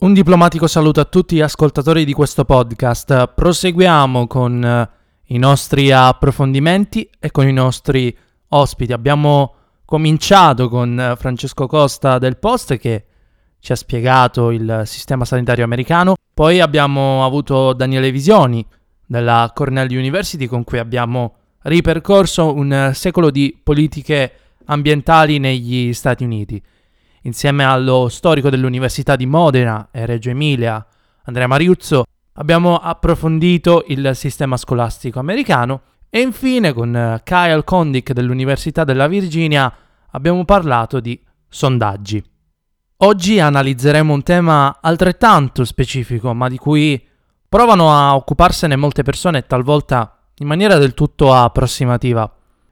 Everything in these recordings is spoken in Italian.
Un diplomatico saluto a tutti gli ascoltatori di questo podcast. Proseguiamo con eh, i nostri approfondimenti e con i nostri ospiti. Abbiamo cominciato con eh, Francesco Costa del Post che ci ha spiegato il sistema sanitario americano, poi abbiamo avuto Daniele Visioni della Cornell University con cui abbiamo ripercorso un secolo di politiche ambientali negli Stati Uniti insieme allo storico dell'Università di Modena e Reggio Emilia, Andrea Mariuzzo, abbiamo approfondito il sistema scolastico americano e infine con eh, Kyle Condick dell'Università della Virginia abbiamo parlato di sondaggi. Oggi analizzeremo un tema altrettanto specifico, ma di cui provano a occuparsene molte persone talvolta in maniera del tutto approssimativa.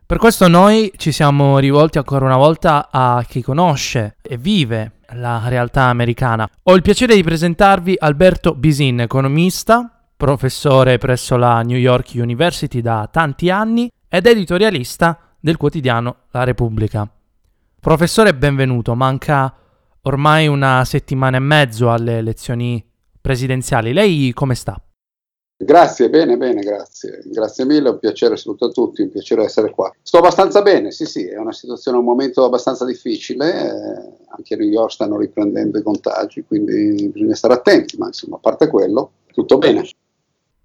Per questo noi ci siamo rivolti ancora una volta a chi conosce e vive la realtà americana. Ho il piacere di presentarvi Alberto Bisin, economista, professore presso la New York University da tanti anni ed editorialista del quotidiano La Repubblica. Professore, benvenuto. Manca ormai una settimana e mezzo alle elezioni presidenziali. Lei come sta? Grazie, bene, bene, grazie. Grazie mille, un piacere, saluto a tutti, un piacere essere qua. Sto abbastanza bene, sì, sì, è una situazione, un momento abbastanza difficile, eh, anche a New York stanno riprendendo i contagi, quindi bisogna stare attenti, ma insomma, a parte quello, tutto bene.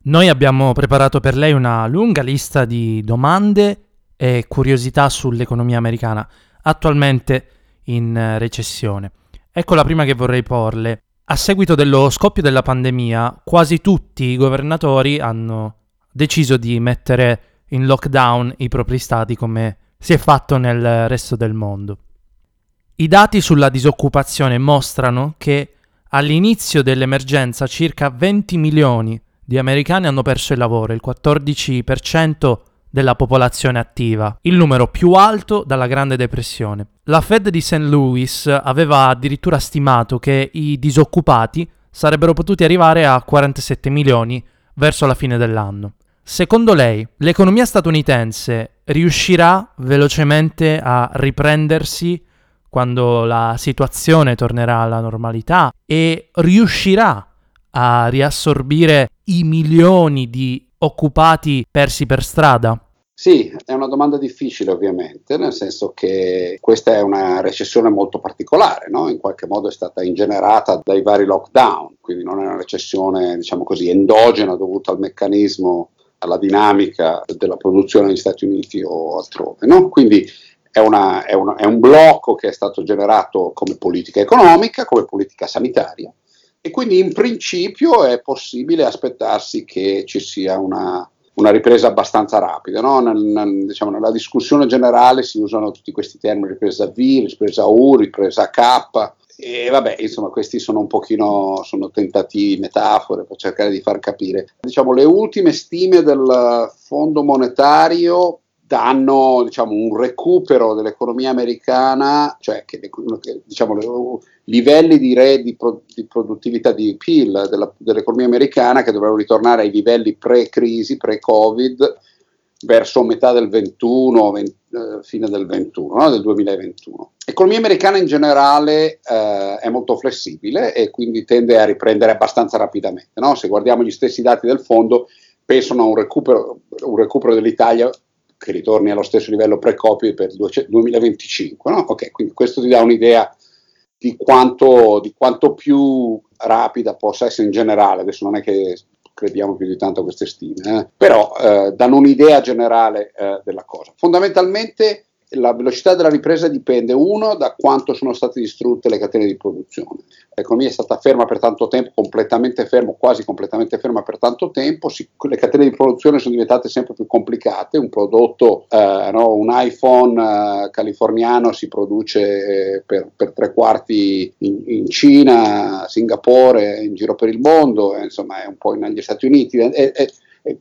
Noi abbiamo preparato per lei una lunga lista di domande e curiosità sull'economia americana, attualmente in recessione. Ecco la prima che vorrei porle. A seguito dello scoppio della pandemia, quasi tutti i governatori hanno deciso di mettere in lockdown i propri stati come si è fatto nel resto del mondo. I dati sulla disoccupazione mostrano che all'inizio dell'emergenza circa 20 milioni di americani hanno perso il lavoro, il 14% della popolazione attiva, il numero più alto dalla Grande Depressione. La Fed di St. Louis aveva addirittura stimato che i disoccupati sarebbero potuti arrivare a 47 milioni verso la fine dell'anno. Secondo lei, l'economia statunitense riuscirà velocemente a riprendersi quando la situazione tornerà alla normalità e riuscirà a riassorbire i milioni di occupati persi per strada? Sì, è una domanda difficile ovviamente, nel senso che questa è una recessione molto particolare, no? in qualche modo è stata ingenerata dai vari lockdown, quindi non è una recessione diciamo così endogena dovuta al meccanismo, alla dinamica della produzione negli Stati Uniti o altrove. No? Quindi è, una, è, una, è un blocco che è stato generato come politica economica, come politica sanitaria e quindi in principio è possibile aspettarsi che ci sia una, una ripresa abbastanza rapida. No? Nel, diciamo, nella discussione generale si usano tutti questi termini, ripresa V, ripresa U, ripresa K, e vabbè, insomma, questi sono un pochino sono tentativi, metafore per cercare di far capire. Diciamo, le ultime stime del Fondo monetario danno diciamo, un recupero dell'economia americana, cioè che, che diciamo, livelli di, re, di, pro, di, produttività di PIL della, dell'economia americana che dovrebbero ritornare ai livelli pre-crisi, pre-Covid, verso metà del 21, 20, eh, fine del 21, no? del 2021. L'economia americana in generale eh, è molto flessibile e quindi tende a riprendere abbastanza rapidamente. No? Se guardiamo gli stessi dati del fondo, pensano a un recupero, un recupero dell'Italia che ritorni allo stesso livello pre-Covid per il 2025. No? Okay, quindi questo ti dà un'idea di quanto, di quanto, più rapida possa essere in generale. Adesso non è che crediamo più di tanto a queste stime, eh? però eh, danno un'idea generale eh, della cosa. Fondamentalmente la velocità della ripresa dipende, uno, da quanto sono state distrutte le catene di produzione. L'economia è stata ferma per tanto tempo, completamente ferma, quasi completamente ferma per tanto tempo, si, le catene di produzione sono diventate sempre più complicate, un prodotto, eh, no, un iPhone eh, californiano si produce eh, per, per, tre quarti in, in, Cina, Singapore, in giro per il mondo, eh, insomma è un po' negli Stati Uniti. E, e,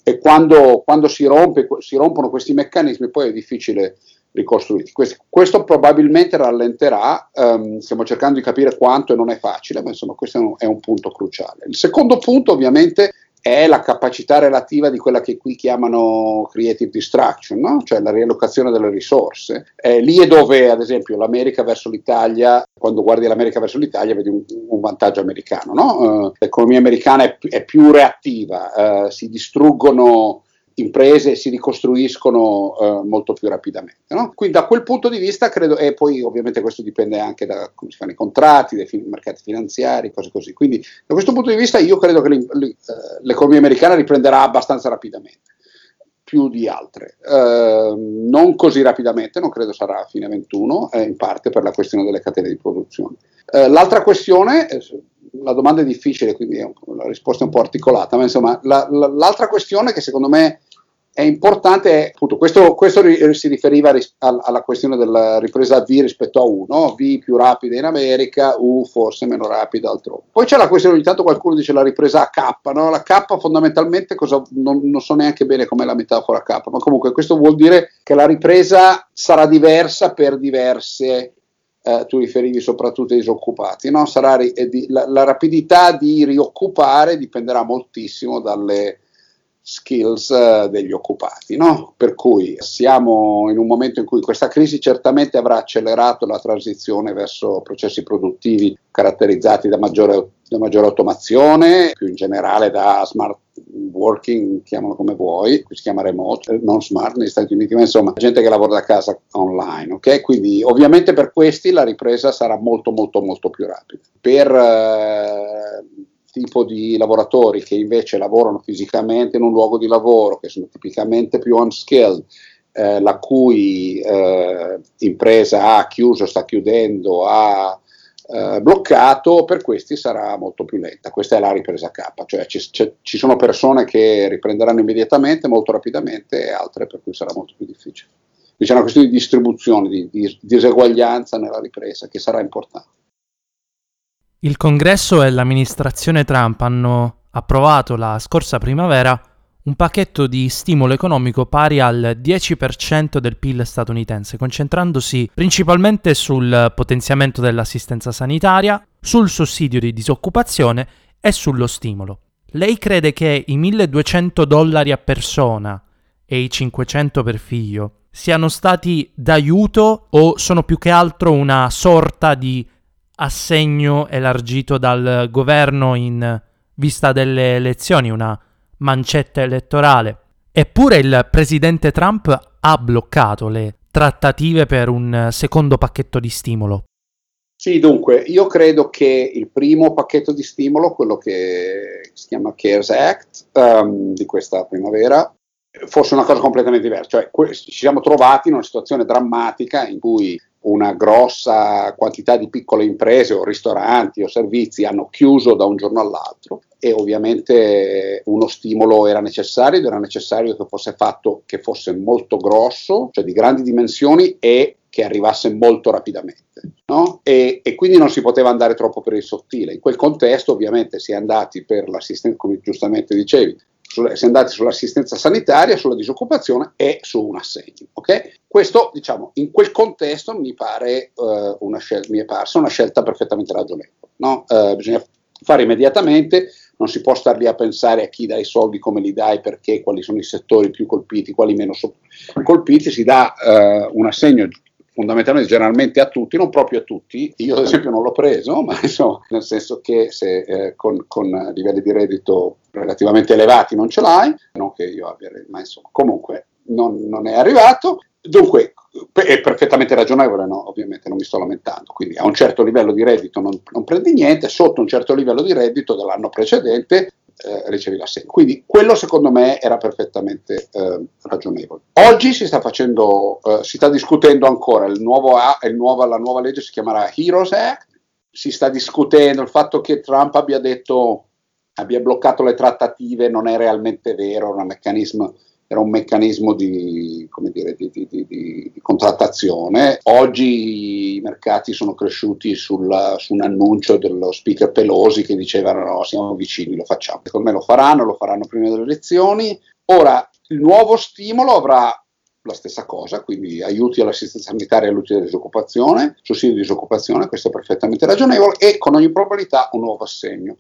e quando, quando si, rompe, si rompono questi meccanismi poi è difficile ricostruiti. Questo, questo probabilmente rallenterà, um, stiamo cercando di capire quanto e non è facile, ma insomma questo è un, è un punto cruciale. Il secondo punto ovviamente è la capacità relativa di quella che qui chiamano creative destruction, no? cioè la riallocazione delle risorse. Eh, lì è dove, ad esempio, l'America verso l'Italia, quando guardi l'America verso l'Italia, vedi un, un vantaggio americano. No? Uh, l'economia americana è, è più reattiva, uh, si distruggono imprese si ricostruiscono eh, molto più rapidamente. No? Quindi da quel punto di vista credo, e poi ovviamente questo dipende anche da come si fanno i contratti, dai mercati finanziari, cose così. Quindi da questo punto di vista io credo che eh, l'economia americana riprenderà abbastanza rapidamente più di altre. Eh, non così rapidamente, non credo sarà a fine 21, eh, in parte per la questione delle catene di produzione. Eh, l'altra questione, eh, la domanda è difficile, quindi la risposta è un po' articolata, ma insomma la, la, l'altra questione che secondo me è importante, è, appunto, questo, questo ri, si riferiva ris, alla questione della ripresa V rispetto a U, no? V più rapida in America, U forse meno rapida altrove. Poi c'è la questione, ogni tanto qualcuno dice la ripresa a K, no? la K fondamentalmente cosa, non, non so neanche bene com'è la metafora K, ma comunque questo vuol dire che la ripresa sarà diversa per diverse eh, tu riferivi soprattutto ai disoccupati, no? ri- di, la, la, rapidità di rioccupare dipenderà moltissimo dalle skills uh, degli occupati. No? Per cui siamo in un momento in cui questa crisi certamente avrà accelerato la transizione verso processi produttivi caratterizzati da maggiore, da maggiore automazione, più in generale da smart working, chiamalo come vuoi, qui si chiama remote, eh, non smart negli Stati Uniti, ma insomma gente che lavora da casa online, ok? Quindi ovviamente per questi la ripresa sarà molto molto molto più rapida. Per eh, tipo di lavoratori che invece lavorano fisicamente in un luogo di lavoro, che sono tipicamente più unskilled, eh, la cui eh, impresa ha chiuso, sta chiudendo, ha eh, bloccato, per questi sarà molto più lenta. Questa è la ripresa K, cioè ci, ci, sono persone che riprenderanno immediatamente, molto rapidamente, e altre per cui sarà molto più difficile. Quindi c'è una questione di distribuzione, di, di diseguaglianza nella ripresa che sarà importante. Il Congresso e l'amministrazione Trump hanno approvato la scorsa primavera un pacchetto di stimolo economico pari al 10% del PIL statunitense, concentrandosi principalmente sul potenziamento dell'assistenza sanitaria, sul sussidio di disoccupazione e sullo stimolo. Lei crede che i 1200 dollari a persona e i 500 per figlio siano stati d'aiuto o sono più che altro una sorta di assegno elargito dal governo in vista delle elezioni, una mancetta elettorale. Eppure il presidente Trump ha bloccato le trattative per un secondo pacchetto di stimolo. Sì, dunque, io credo che il primo pacchetto di stimolo, quello che si chiama CARES Act um, di questa primavera, fosse una cosa completamente diversa. Cioè, ci siamo trovati in una situazione drammatica in cui una grossa quantità di piccole imprese o ristoranti o servizi hanno chiuso da un giorno all'altro e ovviamente uno stimolo era necessario ed era necessario che fosse fatto che fosse molto grosso, cioè di grandi dimensioni e che arrivasse molto rapidamente. No? E, e, quindi non si poteva andare troppo per il sottile. In quel contesto ovviamente si è andati per l'assistenza, come giustamente dicevi, è andati sull'assistenza sanitaria, sulla disoccupazione e su un assegno. Okay? Questo, diciamo, in quel contesto mi, pare, uh, una scel- mi è parsa una scelta perfettamente ragionevole. No? Uh, bisogna fare immediatamente, non si può star lì a pensare a chi dai soldi, come li dai, perché, quali sono i settori più colpiti, quali meno so- colpiti, si dà uh, un assegno fondamentalmente generalmente a tutti, non proprio a tutti, io ad esempio non l'ho preso, ma insomma, nel senso che se eh, con, con, livelli di reddito relativamente elevati non ce l'hai, non che io abbia, ma insomma, comunque non, non è arrivato. Dunque, è perfettamente ragionevole, no? ovviamente non mi sto lamentando, quindi a un certo livello di reddito non, non, prendi niente, sotto un certo livello di reddito dell'anno precedente eh, ricevi l'assegno. Quindi quello secondo me era perfettamente eh, ragionevole. Oggi si sta facendo, eh, si sta discutendo ancora, il nuovo, il nuovo, la nuova legge si chiamerà Heroes Act, si sta discutendo il fatto che Trump abbia detto, abbia bloccato le trattative, non è realmente vero, era un meccanismo era un meccanismo di, dire, di, di, di, contrattazione. Oggi i mercati sono cresciuti sul, su un annuncio dello speaker Pelosi che diceva no, siamo vicini, lo facciamo. Secondo me lo faranno, lo faranno prima delle elezioni. Ora, il nuovo stimolo avrà la stessa cosa, quindi aiuti all'assistenza sanitaria e all'utile di disoccupazione, sussidi di disoccupazione, questo è perfettamente ragionevole, e con ogni probabilità un nuovo assegno.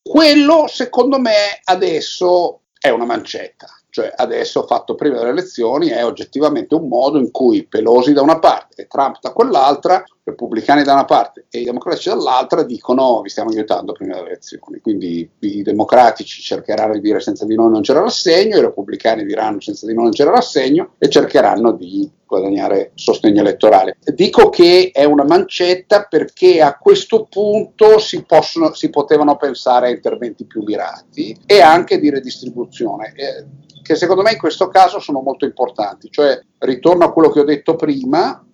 Quello, secondo me, adesso è una mancetta cioè adesso fatto prima delle elezioni è oggettivamente un modo in cui Pelosi da una parte e Trump da quell'altra, repubblicani da una parte e i democratici dall'altra dicono vi stiamo aiutando prima delle elezioni, quindi i democratici cercheranno di dire senza di noi non c'era l'assegno, i repubblicani diranno senza di noi non c'era l'assegno e cercheranno di guadagnare sostegno elettorale. Dico che è una mancetta perché a questo punto si, possono, si potevano pensare a interventi più mirati e anche di redistribuzione. Eh, che secondo me in questo caso sono molto importanti. Cioè, ritorno a quello che ho detto prima,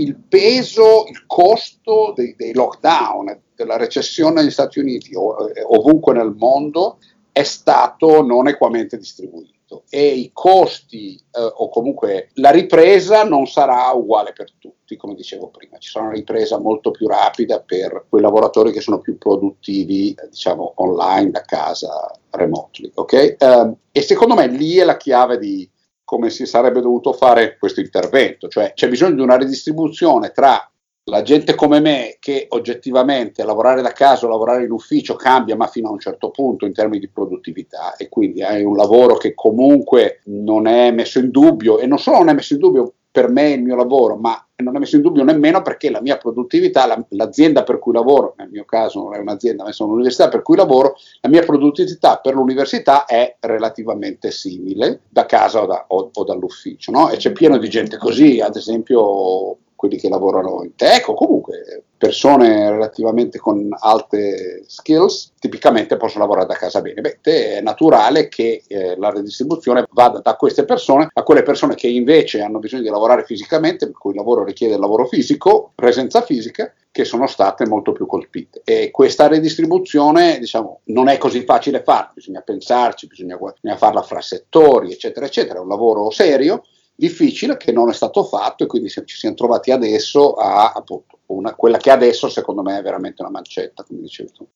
il peso, il costo dei, dei lockdown, della recessione negli Stati Uniti o eh, ovunque nel mondo è stato non equamente distribuito e i costi eh, o comunque la ripresa non sarà uguale per tutti, come dicevo prima, ci sarà una ripresa molto più rapida per quei lavoratori che sono più produttivi, eh, diciamo online da casa, remotely, ok? Eh, e secondo me lì è la chiave di come si sarebbe dovuto fare questo intervento, cioè c'è bisogno di una ridistribuzione tra la gente come me che oggettivamente lavorare da casa o lavorare in ufficio cambia ma fino a un certo punto in termini di produttività. E quindi hai un lavoro che comunque non è messo in dubbio e non solo non è messo in dubbio per me il mio lavoro ma non è messo in dubbio nemmeno perché la mia produttività, la, l'azienda per cui lavoro, nel mio caso non è un'azienda ma è un'università per cui lavoro, la mia produttività per l'università è relativamente simile da casa o, da, o, o dall'ufficio no? e c'è pieno di gente così, ad esempio quelli che lavorano in tech o comunque persone relativamente con alte skills tipicamente possono lavorare da casa bene. Beh, è naturale che eh, la redistribuzione vada da queste persone a quelle persone che invece hanno bisogno di lavorare fisicamente, per cui il lavoro richiede lavoro fisico, presenza fisica, che sono state molto più colpite. E questa redistribuzione, diciamo, non è così facile farla, bisogna pensarci, bisogna, bisogna farla fra settori, eccetera, eccetera, è un lavoro serio difficile che non è stato fatto e quindi ci siamo trovati adesso a appunto una, quella che adesso secondo me è veramente una mancetta, come dicevi tu.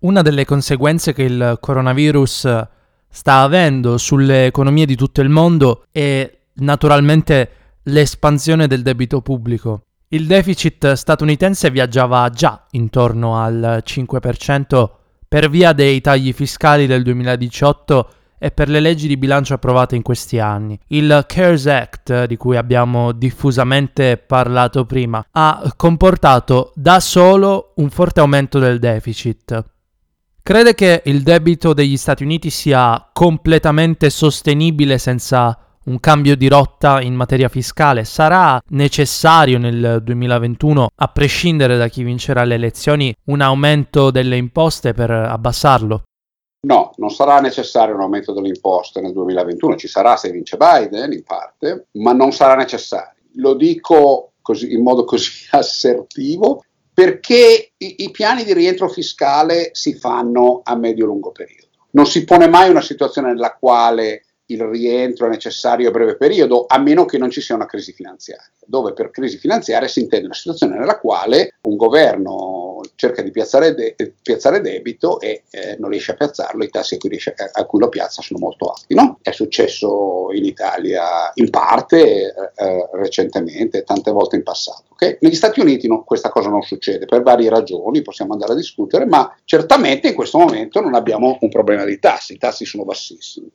Una delle conseguenze che il coronavirus sta avendo sulle economie di tutto il mondo è naturalmente l'espansione del debito pubblico. Il deficit statunitense viaggiava già intorno al 5% per via dei tagli fiscali del 2018 e per le leggi di bilancio approvate in questi anni. Il CARES Act, di cui abbiamo diffusamente parlato prima, ha comportato da solo un forte aumento del deficit. Crede che il debito degli Stati Uniti sia completamente sostenibile senza un cambio di rotta in materia fiscale sarà necessario nel 2021, a prescindere da chi vincerà le elezioni, un aumento delle imposte per abbassarlo? No, non sarà necessario un aumento delle imposte nel 2021, ci sarà se vince Biden in parte, ma non sarà necessario. Lo dico così, in modo così assertivo perché i, i piani di rientro fiscale si fanno a medio-lungo periodo. Non si pone mai una situazione nella quale il rientro è necessario a breve periodo, a meno che non ci sia una crisi finanziaria, dove per crisi finanziaria si intende una situazione nella quale un governo cerca di piazzare, de- piazzare debito e eh, non riesce a piazzarlo, i tassi a cui, riesce, a cui lo piazza sono molto alti. No? È successo in Italia in parte eh, eh, recentemente, tante volte in passato. Okay? Negli Stati Uniti no, questa cosa non succede per varie ragioni, possiamo andare a discutere, ma certamente in questo momento non abbiamo un problema di tassi, i tassi sono bassissimi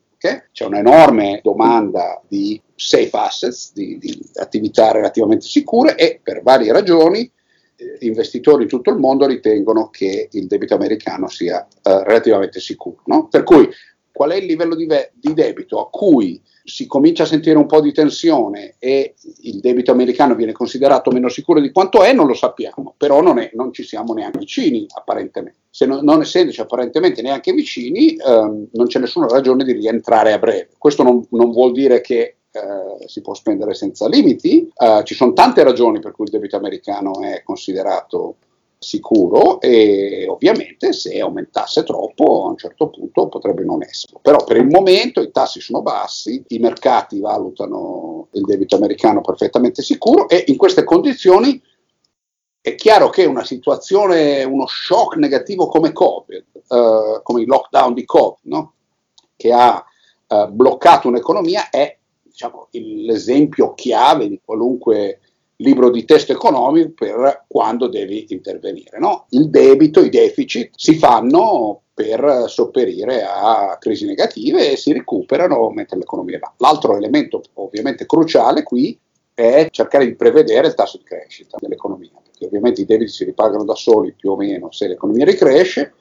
c'è un'enorme domanda di safe assets, di, di attività relativamente sicure e per varie ragioni eh, investitori in tutto il mondo ritengono che il debito americano sia eh, relativamente sicuro. No? Per cui qual è il livello di, ve- di debito a cui si comincia a sentire un po' di tensione e il debito americano viene considerato meno sicuro di quanto è, non lo sappiamo, però non, è, non ci siamo neanche vicini apparentemente. Se non, non essendoci apparentemente neanche vicini, ehm, non c'è nessuna ragione di rientrare a breve. Questo non, non vuol dire che eh, si può spendere senza limiti, eh, ci sono tante ragioni per cui il debito americano è considerato sicuro e ovviamente se aumentasse troppo a un certo punto potrebbe non esserlo. Però per il momento i tassi sono bassi, i mercati valutano il debito americano perfettamente sicuro e in queste condizioni è chiaro che una situazione, uno shock negativo come Covid, eh, come il lockdown di Covid, no? che ha eh, bloccato un'economia, è diciamo, l'esempio chiave di qualunque libro di testo economico per quando devi intervenire. No? Il debito, i deficit si fanno per sopperire a crisi negative e si recuperano mentre l'economia va. L'altro elemento ovviamente cruciale qui è cercare di prevedere il tasso di crescita dell'economia, perché ovviamente i debiti si ripagano da soli più o meno se l'economia ricresce,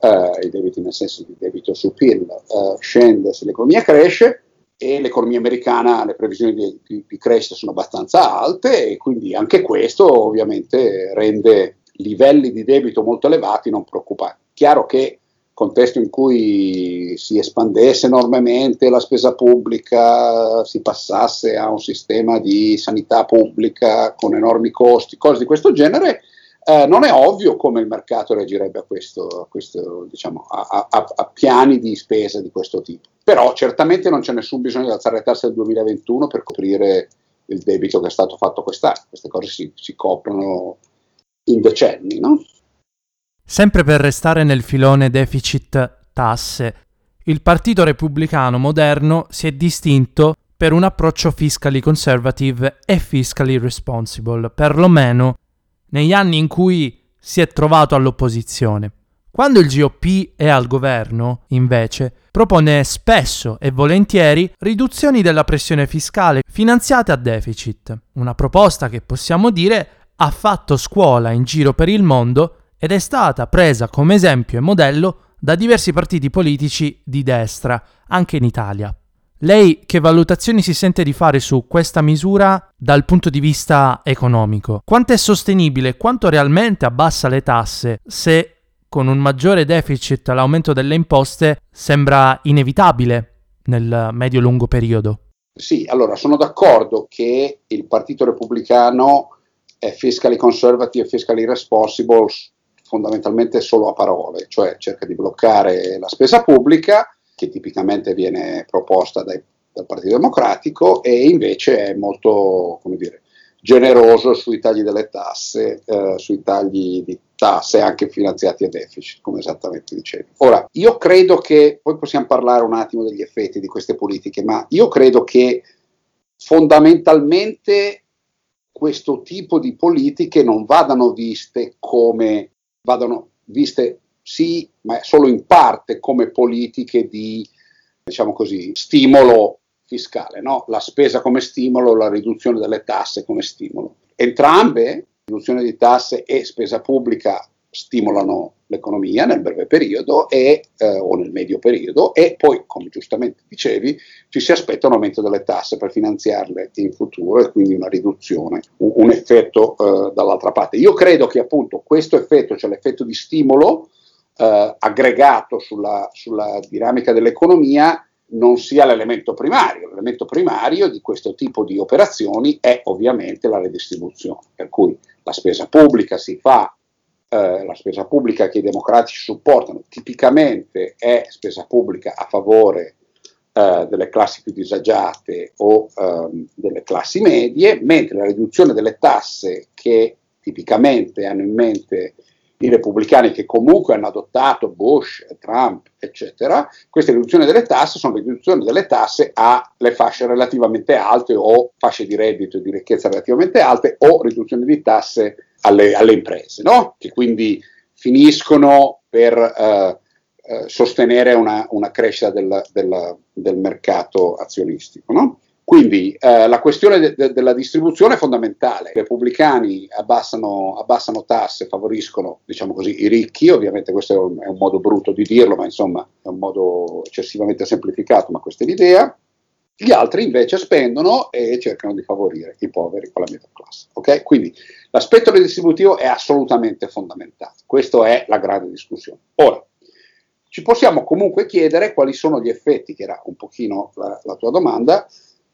eh, i debiti nel senso di debito su PIL eh, scende se l'economia cresce, e l'economia americana, le previsioni di, di, di, crescita sono abbastanza alte e quindi anche questo ovviamente rende livelli di debito molto elevati non preoccupanti. Chiaro che contesto in cui si espandesse enormemente la spesa pubblica, si passasse a un sistema di sanità pubblica con enormi costi, cose di questo genere, eh, non è ovvio come il mercato reagirebbe a, questo, a, questo, diciamo, a, a, piani di spesa di questo tipo. Però certamente non c'è nessun bisogno di alzare le tasse del 2021 per coprire il debito che è stato fatto quest'anno. Queste cose si, si coprono in decenni, no? Sempre per restare nel filone deficit tasse, il Partito Repubblicano moderno si è distinto per un approccio fiscally conservative e fiscally responsible, perlomeno negli anni in cui si è trovato all'opposizione. Quando il GOP è al governo, invece, propone spesso e volentieri riduzioni della pressione fiscale finanziate a deficit, una proposta che possiamo dire ha fatto scuola in giro per il mondo ed è stata presa come esempio e modello da diversi partiti politici di destra, anche in Italia. Lei che valutazioni si sente di fare su questa misura dal punto di vista economico? Quanto è sostenibile, quanto realmente abbassa le tasse se con un maggiore deficit l'aumento delle imposte sembra inevitabile nel medio-lungo periodo? Sì, allora sono d'accordo che il Partito Repubblicano è fiscally conservative e fiscally responsible fondamentalmente solo a parole, cioè cerca di bloccare la spesa pubblica che tipicamente viene proposta dai, dal Partito Democratico e invece è molto, dire, generoso sui tagli delle tasse, eh, sui tagli di tasse anche finanziati a deficit, come esattamente dicevi. Ora, io credo che, poi possiamo parlare un attimo degli effetti di queste politiche, ma io credo che fondamentalmente questo tipo di politiche non vadano viste come, vadano viste sì, ma solo in parte come politiche di, diciamo così, stimolo fiscale, no? la spesa come stimolo, la riduzione delle tasse come stimolo. Entrambe, riduzione di tasse e spesa pubblica, stimolano l'economia nel breve periodo e, eh, o nel medio periodo e poi, come giustamente dicevi, ci si aspetta un aumento delle tasse per finanziarle in futuro e quindi una riduzione, un, un effetto eh, dall'altra parte. Io credo che appunto questo effetto, cioè l'effetto di stimolo, eh, aggregato sulla, sulla dinamica dell'economia non sia l'elemento primario. L'elemento primario di questo tipo di operazioni è ovviamente la redistribuzione, per cui la spesa pubblica si fa, eh, la spesa pubblica che i democratici supportano tipicamente è spesa pubblica a favore eh, delle classi più disagiate o ehm, delle classi medie, mentre la riduzione delle tasse che tipicamente hanno in mente i repubblicani che comunque hanno adottato Bush, Trump, eccetera, queste riduzioni delle tasse sono riduzioni delle tasse alle fasce relativamente alte o fasce di reddito e di ricchezza relativamente alte o riduzioni di tasse alle, alle imprese, no? che quindi finiscono per eh, eh, sostenere una, una crescita del, del, del, mercato azionistico. No? Quindi eh, la questione de- de- della distribuzione è fondamentale. I repubblicani abbassano, abbassano, tasse, favoriscono diciamo così, i ricchi, ovviamente questo è un, è un, modo brutto di dirlo, ma insomma è un modo eccessivamente semplificato, ma questa è l'idea. Gli altri invece spendono e cercano di favorire i poveri con la middle class. Okay? Quindi l'aspetto redistributivo è assolutamente fondamentale. Questa è la grande discussione. Ora, ci possiamo comunque chiedere quali sono gli effetti, che era un pochino la, la tua domanda,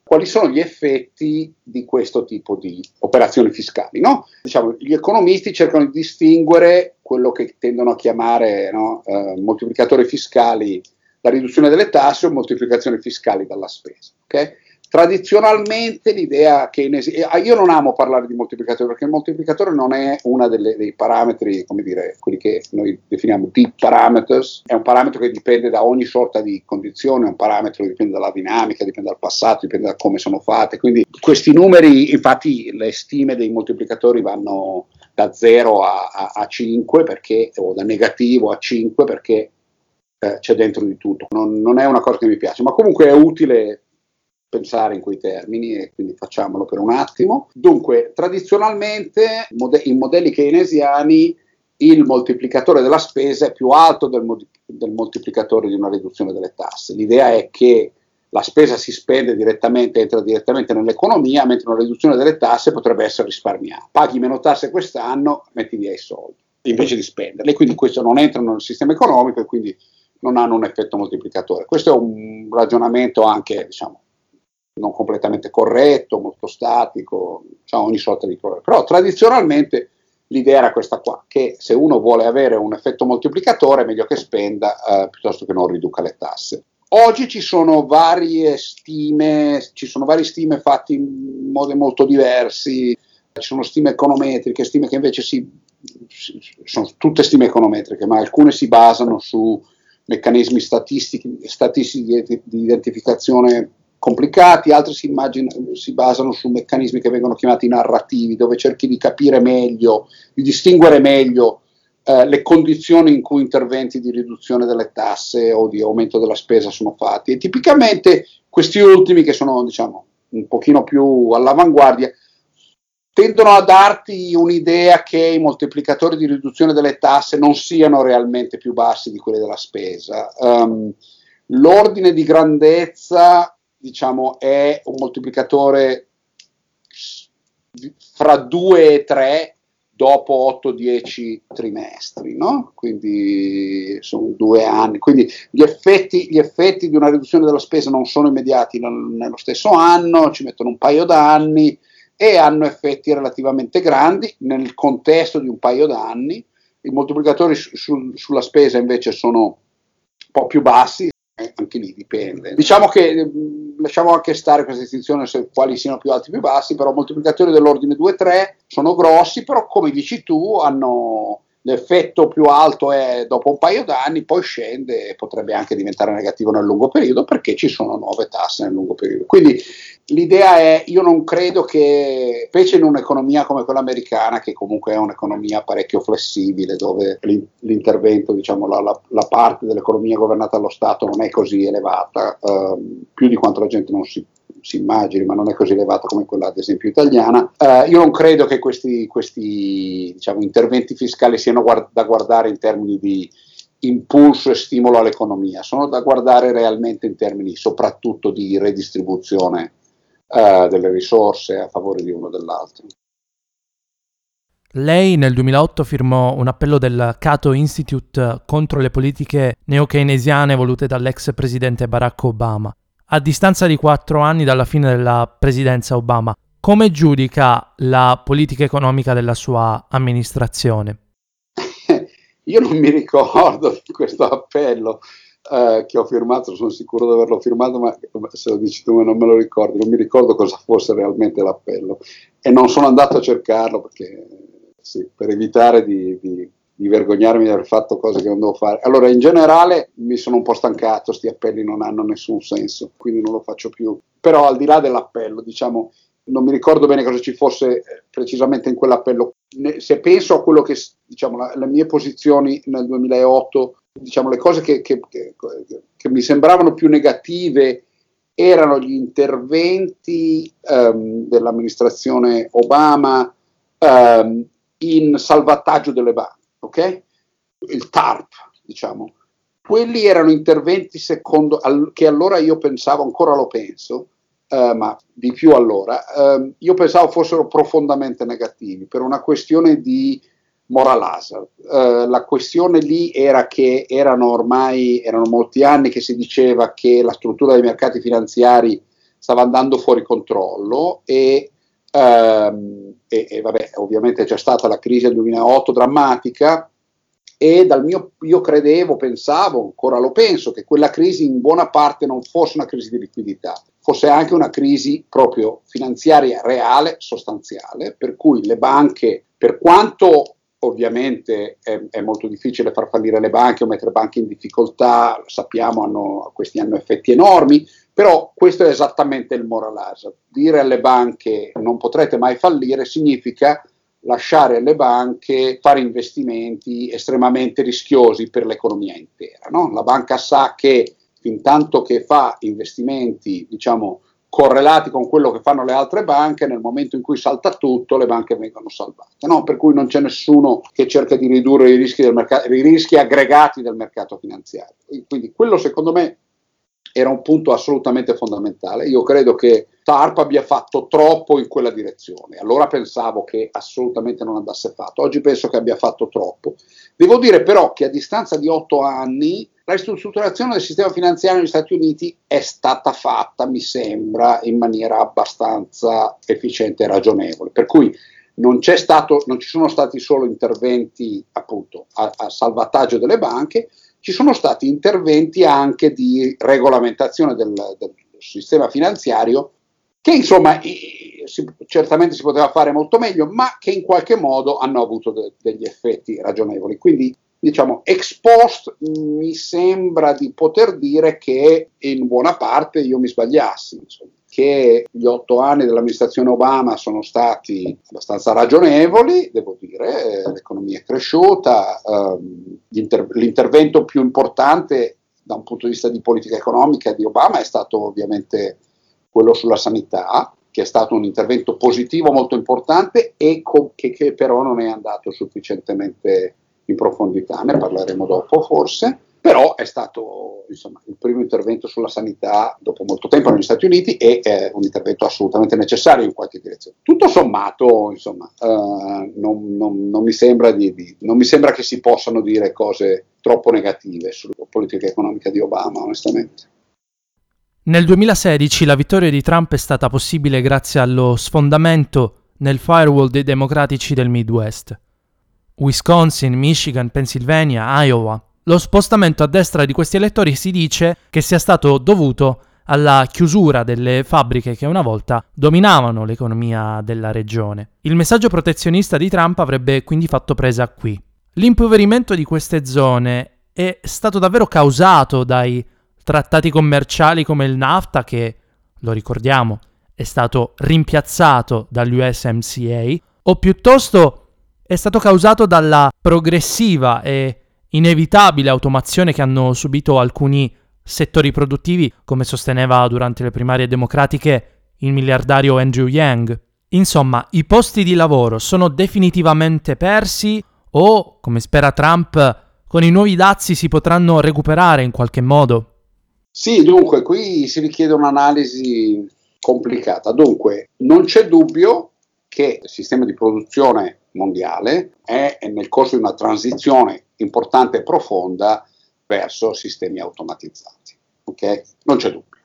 quali sono gli effetti di questo tipo di operazioni fiscali. No? Diciamo, gli economisti cercano di distinguere quello che tendono a chiamare no, eh, moltiplicatori fiscali, la riduzione delle tasse o moltiplicazioni fiscali dalla spesa. Okay? Tradizionalmente l'idea che ah, io non amo parlare di moltiplicatore perché il moltiplicatore non è uno dei parametri, come dire, quelli che noi definiamo deep parameters, è un parametro che dipende da ogni sorta di condizione, è un parametro che dipende dalla dinamica, dipende dal passato, dipende da come sono fatte. Quindi questi numeri, infatti le stime dei moltiplicatori vanno da 0 a, a, a 5 perché, o da negativo a 5 perché eh, c'è dentro di tutto. Non, non, è una cosa che mi piace, ma comunque è utile pensare in quei termini e quindi facciamolo per un attimo. Dunque, tradizionalmente in modelli keynesiani il moltiplicatore della spesa è più alto del, del moltiplicatore di una riduzione delle tasse. L'idea è che la spesa si spende direttamente, entra direttamente nell'economia, mentre una riduzione delle tasse potrebbe essere risparmiata. Paghi meno tasse quest'anno, metti via i soldi, invece di spenderli, quindi questo non entra nel sistema economico e quindi non hanno un effetto moltiplicatore. Questo è un ragionamento anche, diciamo, non completamente corretto, molto statico, diciamo ogni sorta di problema. Però tradizionalmente l'idea era questa qua, che se uno vuole avere un effetto moltiplicatore è meglio che spenda eh, piuttosto che non riduca le tasse. Oggi ci sono varie stime, ci sono varie stime fatte in modi molto diversi, ci sono stime econometriche, stime che invece si, sono tutte stime econometriche, ma alcune si basano su meccanismi statistici, statistici di identificazione complicati, altri si, si, basano su meccanismi che vengono chiamati narrativi, dove cerchi di capire meglio, di distinguere meglio eh, le condizioni in cui interventi di riduzione delle tasse o di aumento della spesa sono fatti. E tipicamente questi ultimi, che sono diciamo, un pochino più all'avanguardia, tendono a darti un'idea che i moltiplicatori di riduzione delle tasse non siano realmente più bassi di quelli della spesa. Um, l'ordine di grandezza diciamo, è un moltiplicatore fra 2 e 3 dopo 8-10 trimestri, no? quindi sono due anni. Quindi gli effetti, gli effetti, di una riduzione della spesa non sono immediati nello stesso anno, ci mettono un paio d'anni e hanno effetti relativamente grandi nel contesto di un paio d'anni. I moltiplicatori su, sulla spesa invece sono un po' più bassi, eh, anche lì dipende. Diciamo che mm, lasciamo anche stare questa distinzione su quali siano più alti o più bassi, però moltiplicatori dell'ordine 2-3 sono grossi, però come dici tu hanno l'effetto più alto è dopo un paio d'anni, poi scende e potrebbe anche diventare negativo nel lungo periodo perché ci sono nuove tasse nel lungo periodo. Quindi l'idea è, io non credo che, specie in un'economia come quella americana, che comunque è un'economia parecchio flessibile, dove l'intervento, diciamo, la, la, la parte dell'economia governata dallo Stato non è così elevata, eh, più di quanto la gente non si si immagini, ma non è così elevata come quella ad esempio italiana. Uh, io non credo che questi, questi diciamo, interventi fiscali siano guard- da guardare in termini di impulso e stimolo all'economia, sono da guardare realmente in termini soprattutto di redistribuzione uh, delle risorse a favore di uno o dell'altro. Lei nel 2008 firmò un appello del Cato Institute contro le politiche neo-keynesiane volute dall'ex presidente Barack Obama a distanza di quattro anni dalla fine della presidenza Obama. Come giudica la politica economica della sua amministrazione? Io non mi ricordo di questo appello eh, che ho firmato, sono sicuro di averlo firmato, ma se lo dici tu non me lo ricordo, non mi ricordo cosa fosse realmente l'appello e non sono andato a cercarlo perché sì, per evitare di, di di vergognarmi di aver fatto cose che non devo fare. Allora, in generale mi sono un po' stancato, sti appelli non hanno nessun senso, quindi non lo faccio più. Però al di là dell'appello, diciamo, non mi ricordo bene cosa ci fosse eh, precisamente in quell'appello. Se penso a quello che, diciamo, la, le mie posizioni nel 2008, diciamo, le cose che, che, che, che mi sembravano più negative erano gli interventi um, dell'amministrazione Obama um, in salvataggio delle banche, ok? Il TARP, diciamo. Quelli erano interventi secondo, al, che allora io pensavo, ancora lo penso, uh, ma di più allora, uh, io pensavo fossero profondamente negativi per una questione di moral hazard. Uh, la questione lì era che erano ormai, erano molti anni che si diceva che la struttura dei mercati finanziari stava andando fuori controllo e Um, e, e, vabbè, ovviamente c'è stata la crisi del 2008 drammatica e dal mio, io credevo, pensavo, ancora lo penso, che quella crisi in buona parte non fosse una crisi di liquidità, fosse anche una crisi proprio finanziaria reale, sostanziale, per cui le banche, per quanto ovviamente è, è, molto difficile far fallire le banche o mettere banche in difficoltà, lo sappiamo, hanno, questi hanno effetti enormi, però questo è esattamente il moral hazard. Dire alle banche non potrete mai fallire significa lasciare alle banche fare investimenti estremamente rischiosi per l'economia intera. No? La banca sa che fin tanto che fa investimenti, diciamo, correlati con quello che fanno le altre banche, nel momento in cui salta tutto, le banche vengono salvate. No? Per cui non c'è nessuno che cerca di ridurre i rischi, mercato, i rischi aggregati del mercato finanziario. Quindi quello secondo me era un punto assolutamente fondamentale. Io credo che TARP abbia fatto troppo in quella direzione. Allora pensavo che assolutamente non andasse fatto. Oggi penso che abbia fatto troppo. Devo dire però che a distanza di otto anni la ristrutturazione del sistema finanziario negli Stati Uniti è stata fatta, mi sembra, in maniera abbastanza efficiente e ragionevole. Per cui non, stato, non ci sono stati solo interventi appunto a, a salvataggio delle banche, ci sono stati interventi anche di regolamentazione del, del sistema finanziario che insomma si, certamente si poteva fare molto meglio, ma che in qualche modo hanno avuto de, degli effetti ragionevoli. Quindi diciamo ex post mi sembra di poter dire che in buona parte io mi sbagliassi. Insomma che gli otto anni dell'amministrazione Obama sono stati abbastanza ragionevoli, devo dire, l'economia è cresciuta, ehm, l'inter- l'intervento più importante da un punto di vista di politica economica di Obama è stato ovviamente quello sulla sanità, che è stato un intervento positivo molto importante e co- che, che però non è andato sufficientemente in profondità, ne parleremo dopo forse però è stato insomma, il primo intervento sulla sanità dopo molto tempo negli Stati Uniti e è un intervento assolutamente necessario in qualche direzione. Tutto sommato, insomma, uh, non, non, non, mi di, di, non, mi sembra che si possano dire cose troppo negative sulla politica economica di Obama, onestamente. Nel 2016 la vittoria di Trump è stata possibile grazie allo sfondamento nel firewall dei democratici del Midwest. Wisconsin, Michigan, Pennsylvania, Iowa lo spostamento a destra di questi elettori si dice che sia stato dovuto alla chiusura delle fabbriche che una volta dominavano l'economia della regione. Il messaggio protezionista di Trump avrebbe quindi fatto presa qui. L'impoverimento di queste zone è stato davvero causato dai trattati commerciali come il NAFTA che, lo ricordiamo, è stato rimpiazzato dall'USMCA o piuttosto è stato causato dalla progressiva e inevitabile automazione che hanno subito alcuni settori produttivi, come sosteneva durante le primarie democratiche il miliardario Andrew Yang. Insomma, i posti di lavoro sono definitivamente persi o, come spera Trump, con i nuovi dazi si potranno recuperare in qualche modo? Sì, dunque, qui si richiede un'analisi complicata. Dunque, non c'è dubbio che il sistema di produzione mondiale è nel corso di una transizione importante e profonda verso sistemi automatizzati. Okay? Non c'è dubbio.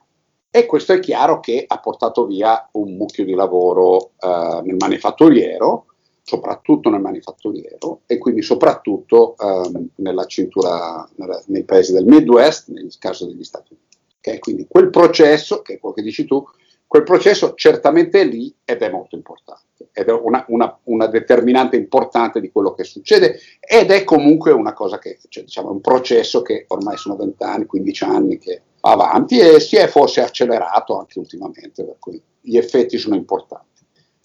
E questo è chiaro che ha portato via un mucchio di lavoro eh, nel manifatturiero, soprattutto nel manifatturiero e quindi soprattutto eh, nella cintura, nei paesi del Midwest, nel caso degli Stati Uniti. Okay? Quindi quel processo, che è quello che dici tu, quel processo certamente è lì ed è molto importante ed è una, una, una, determinante importante di quello che succede ed è comunque una cosa che, cioè, diciamo, un processo che ormai sono 20 anni, 15 anni che va avanti e si è forse accelerato anche ultimamente, per cui gli effetti sono importanti.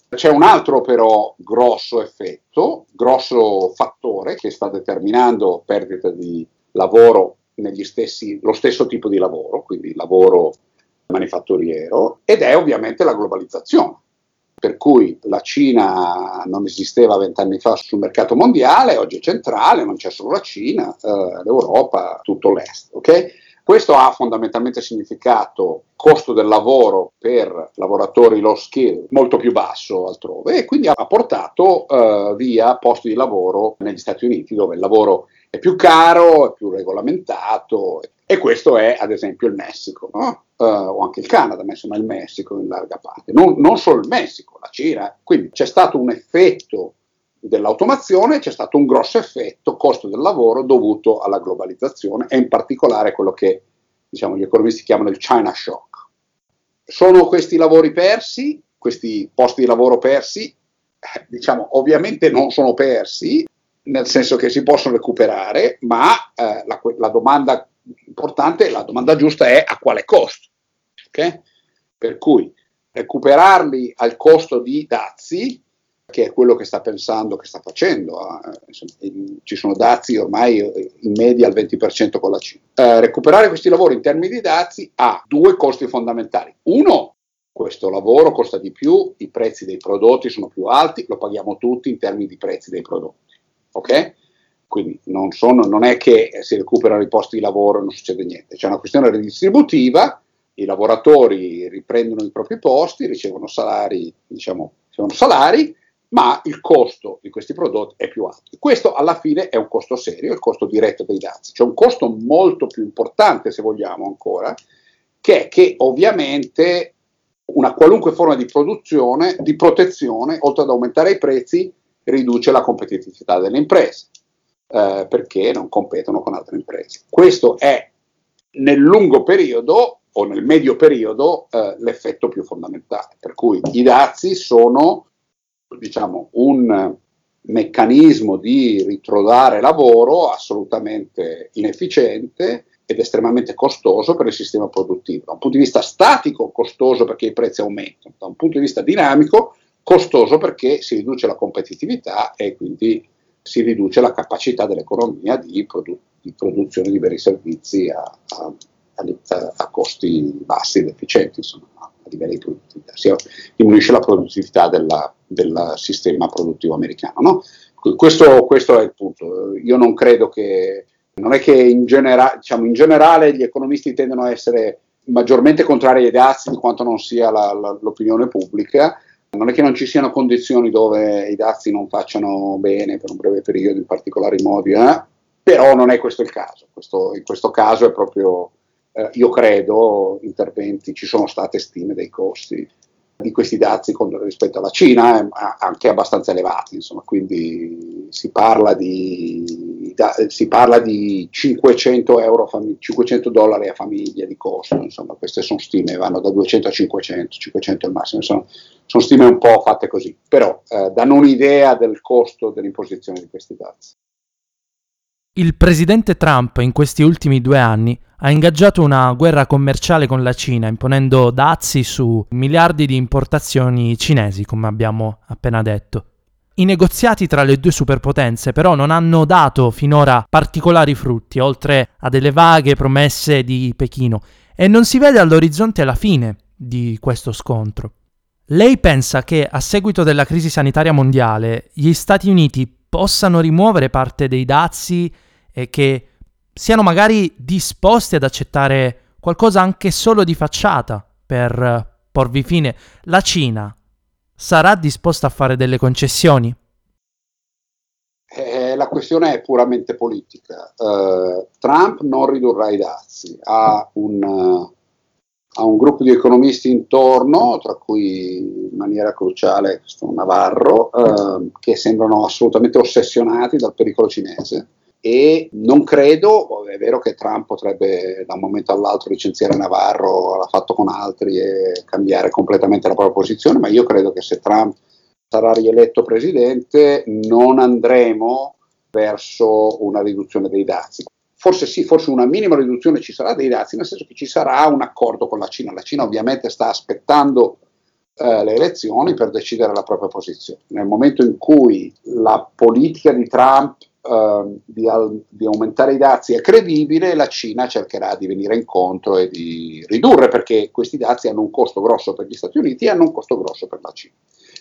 C'è un altro però grosso effetto, grosso fattore che sta determinando perdita di lavoro negli stessi, lo stesso tipo di lavoro, quindi lavoro manifatturiero ed è ovviamente la globalizzazione. Per cui la Cina non esisteva vent'anni fa sul mercato mondiale, oggi è centrale, non c'è solo la Cina, eh, l'Europa, tutto l'Est. Okay? Questo ha fondamentalmente significato costo del lavoro per lavoratori low skill molto più basso altrove e quindi ha portato eh, via posti di lavoro negli Stati Uniti dove il lavoro è più caro, è più regolamentato e questo è ad esempio il Messico no? uh, o anche il Canada, ma insomma il Messico in larga parte. Non, non solo il Messico, la Cina. Quindi c'è stato un effetto dell'automazione c'è stato un grosso effetto costo del lavoro dovuto alla globalizzazione e in particolare quello che diciamo, gli economisti chiamano il China Shock. Sono questi lavori persi, questi posti di lavoro persi? Eh, diciamo, ovviamente non sono persi, nel senso che si possono recuperare, ma eh, la, la, domanda importante, la domanda giusta è a quale costo. Okay? Per cui recuperarli al costo di dazi che è quello che sta pensando, che sta facendo. Eh, ci sono dazi ormai in media al 20% con la Cina. Eh, recuperare questi lavori in termini di dazi ha due costi fondamentali. Uno, questo lavoro costa di più, i prezzi dei prodotti sono più alti, lo paghiamo tutti in termini di prezzi dei prodotti. Ok? Quindi non, sono, non è che si recuperano i posti di lavoro e non succede niente, c'è una questione redistributiva, i lavoratori riprendono i propri posti, ricevono salari, diciamo, ricevono salari ma il costo di questi prodotti è più alto. Questo alla fine è un costo serio, il costo diretto dei dazi. C'è un costo molto più importante, se vogliamo ancora, che è che ovviamente una qualunque forma di produzione, di protezione, oltre ad aumentare i prezzi, riduce la competitività delle imprese, eh, perché non competono con altre imprese. Questo è nel lungo periodo o nel medio periodo eh, l'effetto più fondamentale, per cui i dazi sono diciamo, un meccanismo di ritrovare lavoro assolutamente inefficiente ed estremamente costoso per il sistema produttivo. Da un punto di vista statico, costoso perché i prezzi aumentano, da un punto di vista dinamico, costoso perché si riduce la competitività e quindi si riduce la capacità dell'economia di, produ- di produzione di veri servizi a, a, a, a costi bassi ed efficienti. Insomma a livello di produttività, si diminuisce la produttività del sistema produttivo americano. No? Questo, questo, è il punto. Io non credo che, non è che in, genera, diciamo, in generale gli economisti tendono a essere maggiormente contrari ai dazi di quanto non sia la, la, l'opinione pubblica. Non è che non ci siano condizioni dove i dazi non facciano bene per un breve periodo, in particolari modi, eh? però non è questo il caso. Questo, in questo caso è proprio eh, io credo, interventi, ci sono state stime dei costi di questi dazi con, rispetto alla Cina, eh, anche abbastanza elevati, insomma, quindi si parla di, da, si parla di 500, euro, 500 dollari a famiglia di costo, insomma, queste sono stime, vanno da 200 a 500, 500 al massimo, sono, sono stime un po' fatte così, però eh, danno un'idea del costo dell'imposizione di questi dazi. Il presidente Trump in questi ultimi due anni ha ingaggiato una guerra commerciale con la Cina, imponendo dazi su miliardi di importazioni cinesi, come abbiamo appena detto. I negoziati tra le due superpotenze però non hanno dato finora particolari frutti, oltre a delle vaghe promesse di Pechino, e non si vede all'orizzonte la fine di questo scontro. Lei pensa che a seguito della crisi sanitaria mondiale gli Stati Uniti possano rimuovere parte dei dazi e che siano magari disposti ad accettare qualcosa anche solo di facciata per porvi fine. La Cina sarà disposta a fare delle concessioni? Eh, la questione è puramente politica. Uh, Trump non ridurrà i dazi, ha un, uh, ha un, gruppo di economisti intorno, tra cui in maniera cruciale questo Navarro, uh, che sembrano assolutamente ossessionati dal pericolo cinese e non credo, è vero che Trump potrebbe da un momento all'altro licenziare Navarro, l'ha fatto con altri e cambiare completamente la propria posizione, ma io credo che se Trump sarà rieletto presidente non andremo verso una riduzione dei dazi. Forse sì, forse una minima riduzione ci sarà dei dazi, nel senso che ci sarà un accordo con la Cina. La Cina ovviamente sta aspettando eh, le elezioni per decidere la propria posizione. Nel momento in cui la politica di Trump uh, di, al, di, aumentare i dazi è credibile, la Cina cercherà di venire incontro e di ridurre, perché questi dazi hanno un costo grosso per gli Stati Uniti e hanno un costo grosso per la Cina.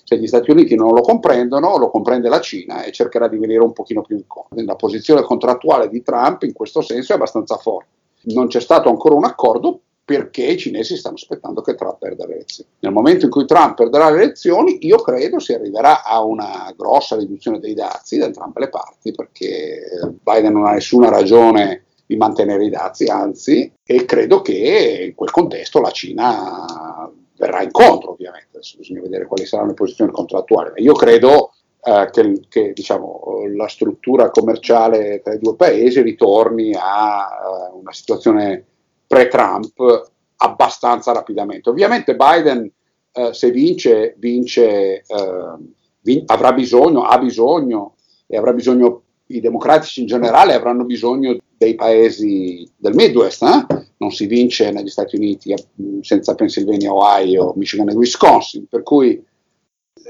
Se gli Stati Uniti non lo comprendono, lo comprende la Cina e cercherà di venire un pochino più incontro. La posizione contrattuale di Trump in questo senso è abbastanza forte. Non c'è stato ancora un accordo perché i cinesi stanno aspettando che Trump perda le elezioni. Nel momento in cui Trump perderà le elezioni, io credo si arriverà a una grossa riduzione dei dazi da entrambe le parti, perché Biden non ha nessuna ragione di mantenere i dazi, anzi, e credo che in quel contesto la Cina verrà incontro, ovviamente. Adesso bisogna vedere quali saranno le posizioni contrattuali. Ma io credo eh, che, che diciamo, la struttura commerciale tra i due paesi ritorni a uh, una situazione pre-Trump abbastanza rapidamente. Ovviamente Biden eh, se vince, vince eh, vin- avrà bisogno, ha bisogno e avrà bisogno i democratici in generale avranno bisogno dei paesi del Midwest, eh? non si vince negli Stati Uniti eh, senza Pennsylvania, Ohio, Michigan e Wisconsin, per cui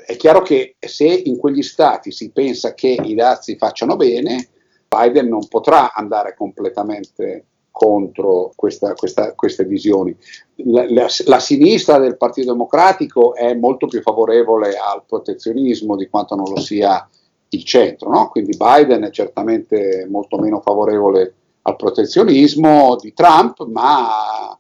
è chiaro che se in quegli stati si pensa che i dazi facciano bene, Biden non potrà andare completamente contro questa, questa, queste visioni. La, la, la, sinistra del Partito Democratico è molto più favorevole al protezionismo di quanto non lo sia il centro, no? quindi Biden è certamente molto meno favorevole al protezionismo di Trump, ma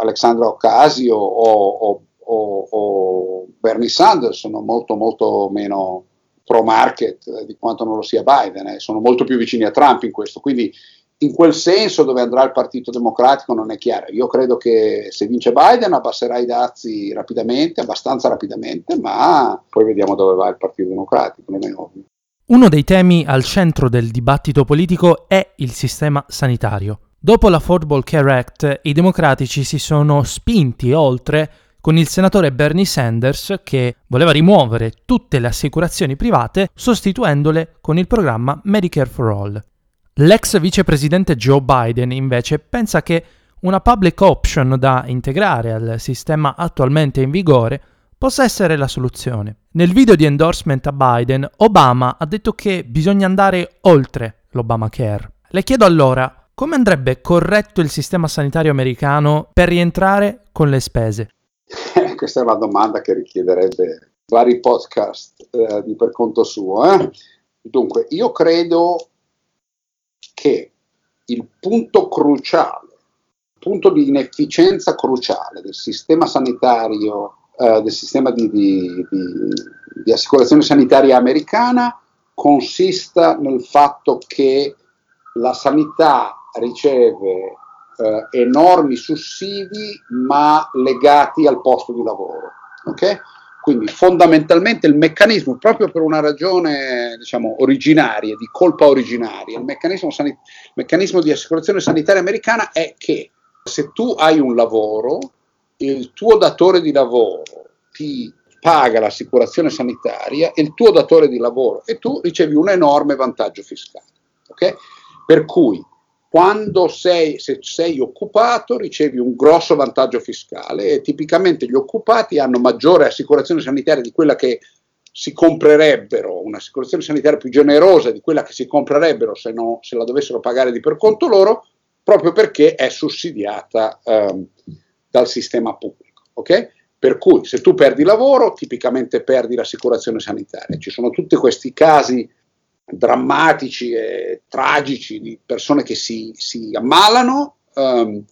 Alexandra Ocasio o, o, o, o Bernie Sanders sono molto molto meno pro market di quanto non lo sia Biden, eh? sono molto più vicini a Trump in questo, quindi in quel senso dove andrà il Partito Democratico non è chiaro. Io credo che se vince Biden abbasserà i dazi rapidamente, abbastanza rapidamente, ma poi vediamo dove va il Partito Democratico, non è ovvio. Uno dei temi al centro del dibattito politico è il sistema sanitario. Dopo l'Affordable Care Act, i democratici si sono spinti oltre con il senatore Bernie Sanders che voleva rimuovere tutte le assicurazioni private sostituendole con il programma Medicare for All. L'ex vicepresidente Joe Biden invece pensa che una public option da integrare al sistema attualmente in vigore possa essere la soluzione. Nel video di endorsement a Biden, Obama ha detto che bisogna andare oltre l'Obamacare. Le chiedo allora come andrebbe corretto il sistema sanitario americano per rientrare con le spese? Questa è una domanda che richiederebbe vari podcast eh, per conto suo. Eh? Dunque, io credo che il punto cruciale, il punto di inefficienza cruciale del sistema sanitario, eh, del sistema di, di, di, di assicurazione sanitaria americana consista nel fatto che la sanità riceve eh, enormi sussidi ma legati al posto di lavoro. Okay? Quindi fondamentalmente il meccanismo, proprio per una ragione diciamo, originaria, di colpa originaria, il meccanismo, sanit- meccanismo di assicurazione sanitaria americana è che se tu hai un lavoro, il tuo datore di lavoro ti paga l'assicurazione sanitaria e il tuo datore di lavoro e tu ricevi un enorme vantaggio fiscale. Okay? Per cui quando sei, se sei occupato ricevi un grosso vantaggio fiscale e tipicamente gli occupati hanno maggiore assicurazione sanitaria di quella che si comprerebbero, un'assicurazione sanitaria più generosa di quella che si comprerebbero se, no, se la dovessero pagare di per conto loro, proprio perché è sussidiata ehm, dal sistema pubblico. Okay? Per cui se tu perdi lavoro, tipicamente perdi l'assicurazione sanitaria. Ci sono tutti questi casi drammatici e tragici di persone che si, si ammalano um,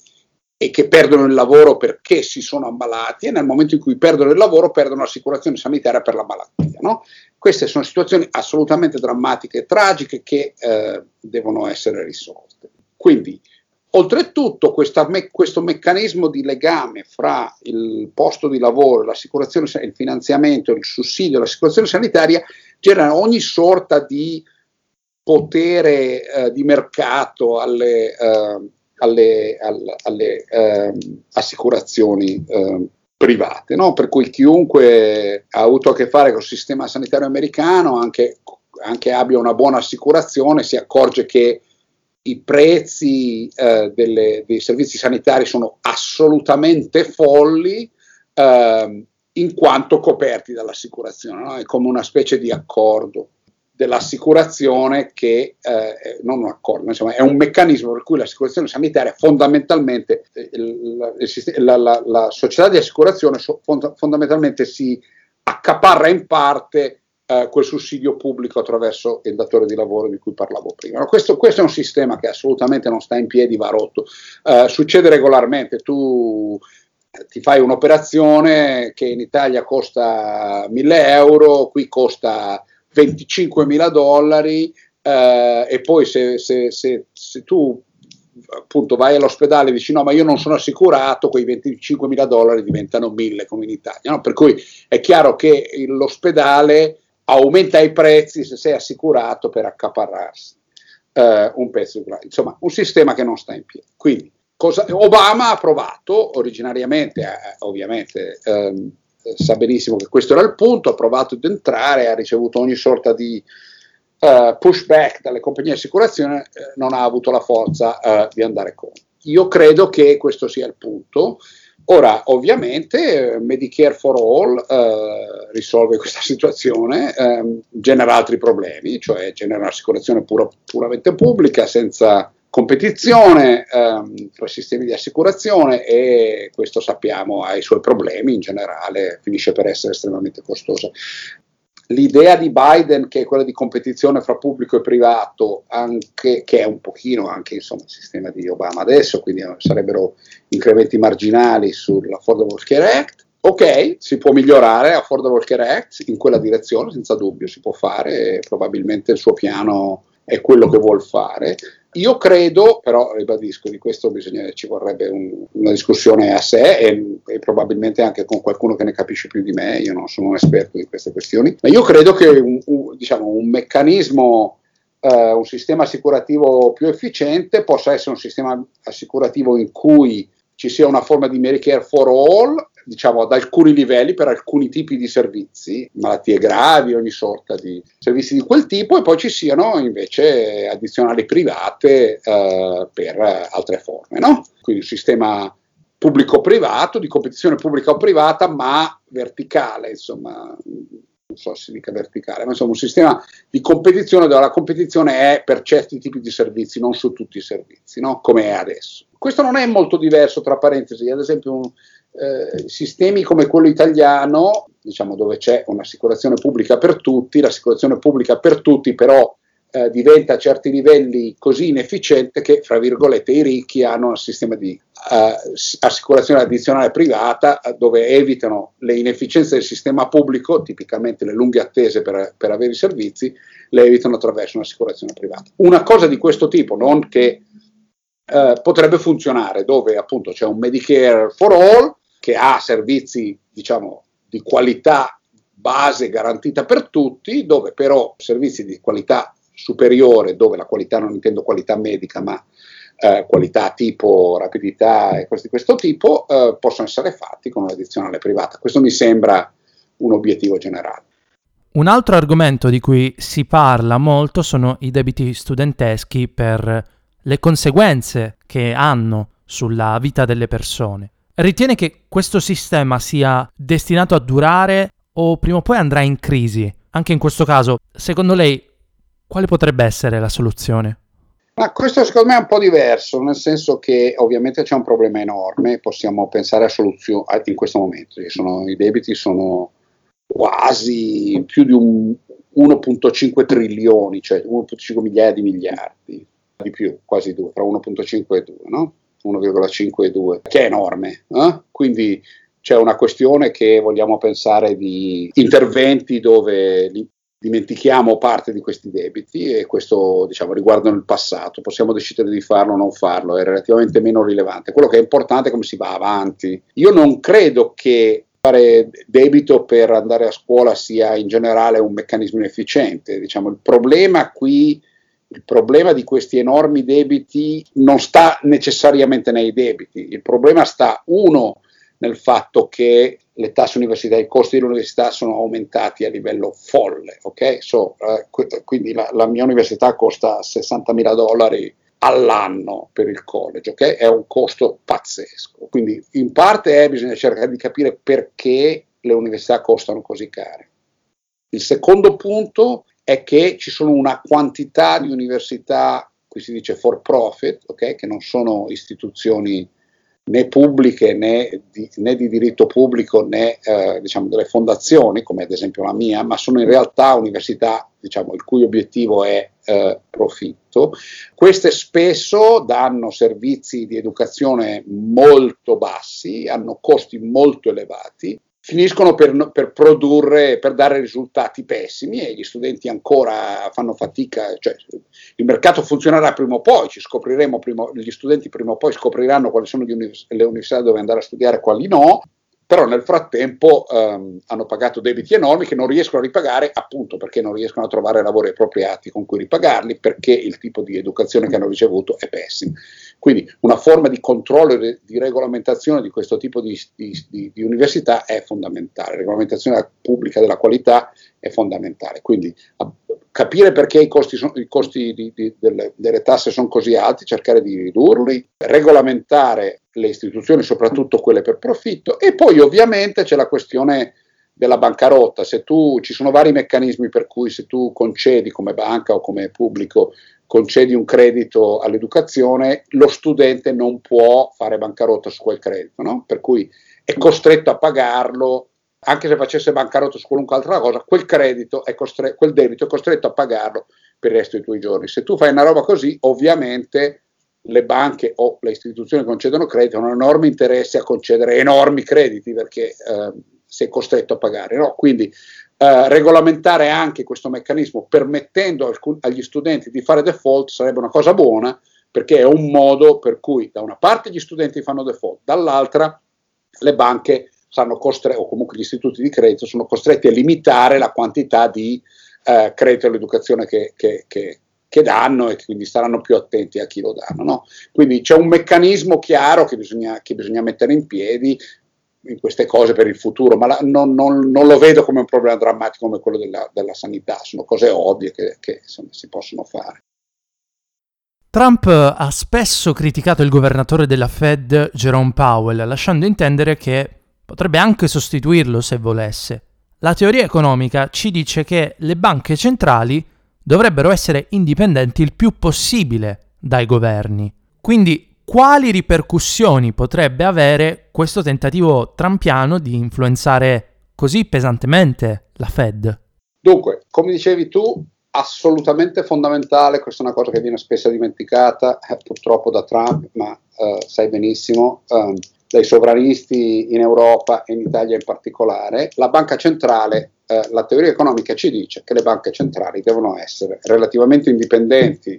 e che perdono il lavoro perché si sono ammalati e nel momento in cui perdono il lavoro perdono l'assicurazione sanitaria per la malattia. No? Queste sono situazioni assolutamente drammatiche e tragiche che eh, devono essere risolte. Quindi, oltretutto, me- questo meccanismo di legame fra il posto di lavoro, l'assicurazione, il finanziamento, il sussidio, l'assicurazione sanitaria genera ogni sorta di potere eh, di mercato alle, eh, alle, alle, alle eh, assicurazioni eh, private, no? per cui chiunque ha avuto a che fare con il sistema sanitario americano, anche, anche abbia una buona assicurazione, si accorge che i prezzi eh, delle, dei servizi sanitari sono assolutamente folli eh, in quanto coperti dall'assicurazione, no? è come una specie di accordo dell'assicurazione che eh, non un accordo, insomma, è un meccanismo per cui l'assicurazione sanitaria fondamentalmente il, il, la, la, la, società di assicurazione fondamentalmente si accaparra in parte eh, quel sussidio pubblico attraverso il datore di lavoro di cui parlavo prima. No, questo, questo, è un sistema che assolutamente non sta in piedi, va rotto. Eh, succede regolarmente, tu eh, ti fai un'operazione che in Italia costa 1000 euro, qui costa 25 mila dollari eh, e poi se, se, se, se, tu appunto vai all'ospedale e dici no ma io non sono assicurato, quei 25 mila dollari diventano 1000 come in Italia, no? per cui è chiaro che l'ospedale aumenta i prezzi se sei assicurato per accaparrarsi eh, un pezzo di grado, insomma un sistema che non sta in piedi. Quindi cosa, Obama ha provato originariamente, eh, ovviamente, ehm, sa benissimo che questo era il punto, ha provato ad entrare, ha ricevuto ogni sorta di uh, pushback dalle compagnie di assicurazione, eh, non ha avuto la forza uh, di andare contro. Io credo che questo sia il punto. Ora, ovviamente, Medicare for All eh, risolve questa situazione, eh, genera altri problemi, cioè genera un'assicurazione pura, puramente pubblica, senza competizione ehm, tra i sistemi di assicurazione e questo sappiamo ha i suoi problemi in generale, finisce per essere estremamente costosa. L'idea di Biden, che è quella di competizione fra pubblico e privato, anche, che è un pochino anche insomma, il sistema di Obama adesso, quindi sarebbero incrementi marginali sull'Affordable Care Act, ok, si può migliorare Affordable Care Act in quella direzione, senza dubbio, si può fare, probabilmente il suo piano è quello che vuol fare. Io credo, però ribadisco, di questo bisogna, ci vorrebbe un, una discussione a sé e, e, probabilmente anche con qualcuno che ne capisce più di me, io non sono un esperto di queste questioni, ma io credo che un, un, diciamo, un meccanismo, eh, un sistema assicurativo più efficiente possa essere un sistema assicurativo in cui ci sia una forma di Medicare for all diciamo, ad alcuni livelli per alcuni tipi di servizi, malattie gravi, ogni sorta di servizi di quel tipo, e poi ci siano invece addizionali private eh, per altre forme. No? Quindi un sistema pubblico-privato, di competizione pubblica o privata, ma verticale, insomma, non so se si dica verticale, ma insomma un sistema di competizione dove la competizione è per certi tipi di servizi, non su tutti i servizi, no? come è adesso. Questo non è molto diverso, tra parentesi, ad esempio un, eh, sistemi come quello italiano, diciamo dove c'è un'assicurazione pubblica per tutti, l'assicurazione pubblica per tutti però eh, diventa a certi livelli così inefficiente che, fra virgolette, i ricchi hanno un sistema di eh, assicurazione addizionale privata eh, dove evitano le inefficienze del sistema pubblico, tipicamente le lunghe attese per, per avere i servizi, le evitano attraverso un'assicurazione privata. Una cosa di questo tipo, non che eh, potrebbe funzionare, dove appunto c'è un Medicare for all, che ha servizi diciamo, di qualità base garantita per tutti, dove però servizi di qualità superiore, dove la qualità non intendo qualità medica, ma eh, qualità tipo rapidità e cose di questo tipo, eh, possono essere fatti con un'addizionale privata. Questo mi sembra un obiettivo generale. Un altro argomento di cui si parla molto sono i debiti studenteschi per le conseguenze che hanno sulla vita delle persone. Ritiene che questo sistema sia destinato a durare o prima o poi andrà in crisi? Anche in questo caso, secondo lei, quale potrebbe essere la soluzione? Ma questo secondo me è un po' diverso, nel senso che ovviamente c'è un problema enorme, possiamo pensare a soluzioni in questo momento, sono, i debiti sono quasi più di 1.5 trilioni, cioè 1.5 migliaia di miliardi, di più, quasi due, tra 1.5 e 2, no? 1,5 e 2, che è enorme. Eh? Quindi c'è una questione che vogliamo pensare di interventi dove dimentichiamo parte di questi debiti e questo diciamo, riguardano il passato, possiamo decidere di farlo o non farlo, è relativamente meno rilevante. Quello che è importante è come si va avanti. Io non credo che fare debito per andare a scuola sia in generale un meccanismo inefficiente, diciamo, il problema qui il problema di questi enormi debiti non sta necessariamente nei debiti, il problema sta uno nel fatto che le tasse universitarie, i costi dell'università sono aumentati a livello folle, ok? So, eh, quindi la, la, mia università costa 60 mila dollari all'anno per il college, ok? È un costo pazzesco. Quindi in parte eh, bisogna cercare di capire perché le università costano così care. Il secondo punto è che ci sono una quantità di università, qui si dice for profit, okay, che non sono istituzioni né pubbliche né di, né di diritto pubblico né eh, diciamo delle fondazioni come ad esempio la mia, ma sono in realtà università diciamo, il cui obiettivo è eh, profitto. Queste spesso danno servizi di educazione molto bassi, hanno costi molto elevati finiscono per, per, produrre, per dare risultati pessimi e gli studenti ancora fanno fatica, cioè il mercato funzionerà prima o poi, prima, gli studenti prima o poi scopriranno quali sono univers- le università dove andare a studiare e quali no, però nel frattempo ehm, hanno pagato debiti enormi che non riescono a ripagare appunto perché non riescono a trovare lavori appropriati con cui ripagarli perché il tipo di educazione che hanno ricevuto è pessimo. Quindi una forma di controllo e di regolamentazione di questo tipo di, di, di, di università è fondamentale, la regolamentazione pubblica della qualità è fondamentale. Quindi capire perché i costi, sono, i costi delle, delle tasse sono così alti, cercare di ridurli, regolamentare le istituzioni, soprattutto quelle per profitto, e poi ovviamente c'è la questione della bancarotta, se tu ci sono vari meccanismi per cui se tu concedi come banca o come pubblico concedi un credito all'educazione, lo studente non può fare bancarotta su quel credito, no? per cui è costretto a pagarlo, anche se facesse bancarotta su qualunque altra cosa, quel credito, è costre- quel debito è costretto a pagarlo per il resto dei tuoi giorni. Se tu fai una roba così, ovviamente le banche o le istituzioni che concedono credito hanno enorme interesse a concedere enormi crediti perché eh, sei costretto a pagare. No? Quindi eh, regolamentare anche questo meccanismo permettendo alcun, agli studenti di fare default sarebbe una cosa buona perché è un modo per cui da una parte gli studenti fanno default, dall'altra le banche sanno costre- o comunque gli istituti di credito sono costretti a limitare la quantità di eh, credito all'educazione che, che, che, che, danno e quindi staranno più attenti a chi lo danno. No? Quindi c'è un meccanismo chiaro che bisogna, che bisogna mettere in piedi in queste cose per il futuro, ma la, non, non, non, lo vedo come un problema drammatico come quello della, della sanità, sono cose ovvie che, che insomma, si possono fare. Trump ha spesso criticato il governatore della Fed, Jerome Powell, lasciando intendere che potrebbe anche sostituirlo se volesse. La teoria economica ci dice che le banche centrali dovrebbero essere indipendenti il più possibile dai governi. Quindi quali ripercussioni potrebbe avere questo tentativo trampiano di influenzare così pesantemente la Fed? Dunque, come dicevi tu, assolutamente fondamentale, questa è una cosa che viene spesso dimenticata, eh, purtroppo da Trump, ma eh, sai benissimo, eh, dai sovranisti in Europa e in Italia in particolare, la banca centrale, eh, la teoria economica ci dice che le banche centrali devono essere relativamente indipendenti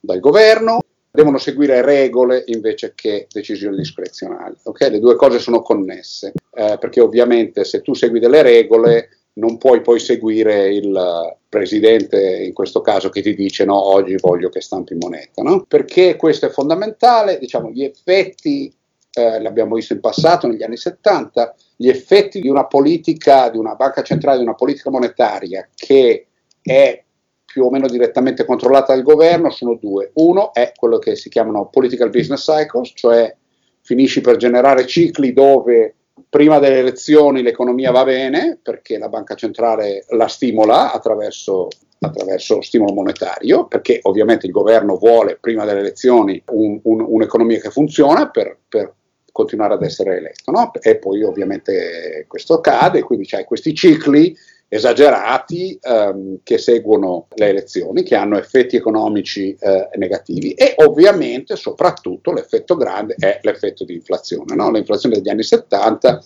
dal governo devono seguire regole invece che decisioni discrezionali. Okay? Le due cose sono connesse, eh, perché ovviamente se tu segui delle regole non puoi poi seguire il presidente, in questo caso, che ti dice no, oggi voglio che stampi moneta. No? Perché questo è fondamentale, diciamo, gli effetti, eh, l'abbiamo visto in passato, negli anni 70, gli effetti di una politica, di una banca centrale, di una politica monetaria che è più o meno direttamente controllata dal governo sono due. Uno è quello che si chiamano political business cycles, cioè finisci per generare cicli dove prima delle elezioni l'economia va bene perché la banca centrale la stimola attraverso, attraverso stimolo monetario, perché ovviamente il governo vuole prima delle elezioni un, un, un'economia che funziona per, per continuare ad essere eletto. No? E poi ovviamente questo accade, quindi c'hai questi cicli esagerati ehm, che seguono le elezioni, che hanno effetti economici eh, negativi e ovviamente soprattutto l'effetto grande è l'effetto di inflazione. No? L'inflazione degli anni 70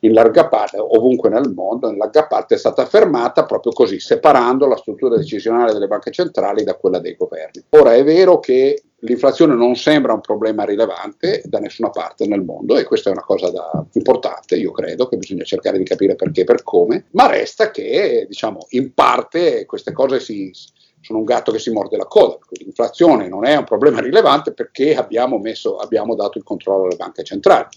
in larga parte, ovunque nel mondo, in larga parte è stata fermata proprio così, separando la struttura decisionale delle banche centrali da quella dei governi. Ora è vero che l'inflazione non sembra un problema rilevante da nessuna parte nel mondo e questa è una cosa da, importante, io credo, che bisogna cercare di capire perché e per come, ma resta che, diciamo, in parte queste cose si, sono un gatto che si morde la coda, l'inflazione non è un problema rilevante perché abbiamo, messo, abbiamo dato il controllo alle banche centrali.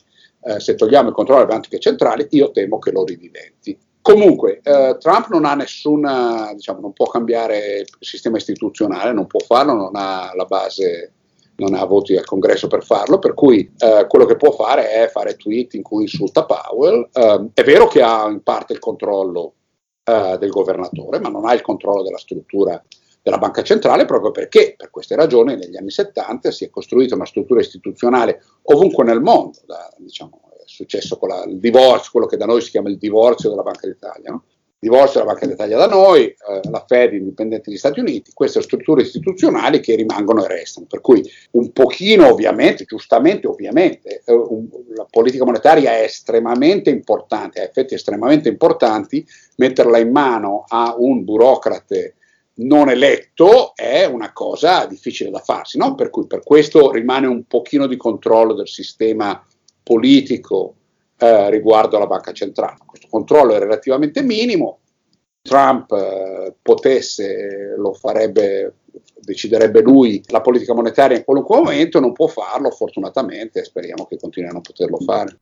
Eh, se togliamo il controllo alle banche centrali, io temo che lo ridiventi. Comunque, eh, Trump non ha nessuna, diciamo, non può cambiare il sistema istituzionale, non può farlo, non ha la base, non ha voti al congresso per farlo, per cui eh, quello che può fare è fare tweet in cui insulta Powell. Eh, è vero che ha in parte il controllo eh, del governatore, ma non ha il controllo della struttura della banca centrale proprio perché per queste ragioni negli anni 70 si è costruita una struttura istituzionale ovunque nel mondo, da, diciamo, è successo con la, il divorzio, quello che da noi si chiama il divorzio della Banca d'Italia, no? divorzio della Banca d'Italia da noi, eh, la Fed indipendente degli Stati Uniti, queste strutture istituzionali che rimangono e restano. Per cui un pochino ovviamente, giustamente ovviamente, eh, un, la politica monetaria è estremamente importante, ha effetti estremamente importanti, metterla in mano a un burocrate non eletto è una cosa difficile da farsi, no? per cui per questo rimane un pochino di controllo del sistema politico eh, riguardo alla banca centrale. Questo controllo è relativamente minimo, Trump eh, potesse, lo farebbe, deciderebbe lui la politica monetaria in qualunque momento, non può farlo fortunatamente, speriamo che continui a non poterlo fare.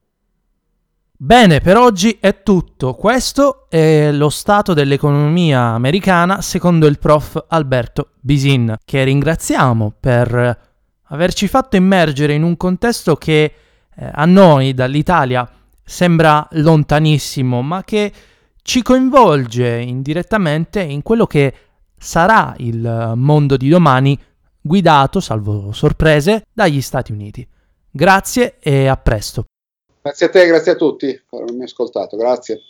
Bene, per oggi è tutto. Questo è lo stato dell'economia americana secondo il prof Alberto Bisin, che ringraziamo per averci fatto immergere in un contesto che eh, a noi dall'Italia sembra lontanissimo, ma che ci coinvolge indirettamente in quello che sarà il mondo di domani guidato, salvo sorprese, dagli Stati Uniti. Grazie e a presto. Grazie a te, grazie a tutti per avermi ascoltato, grazie.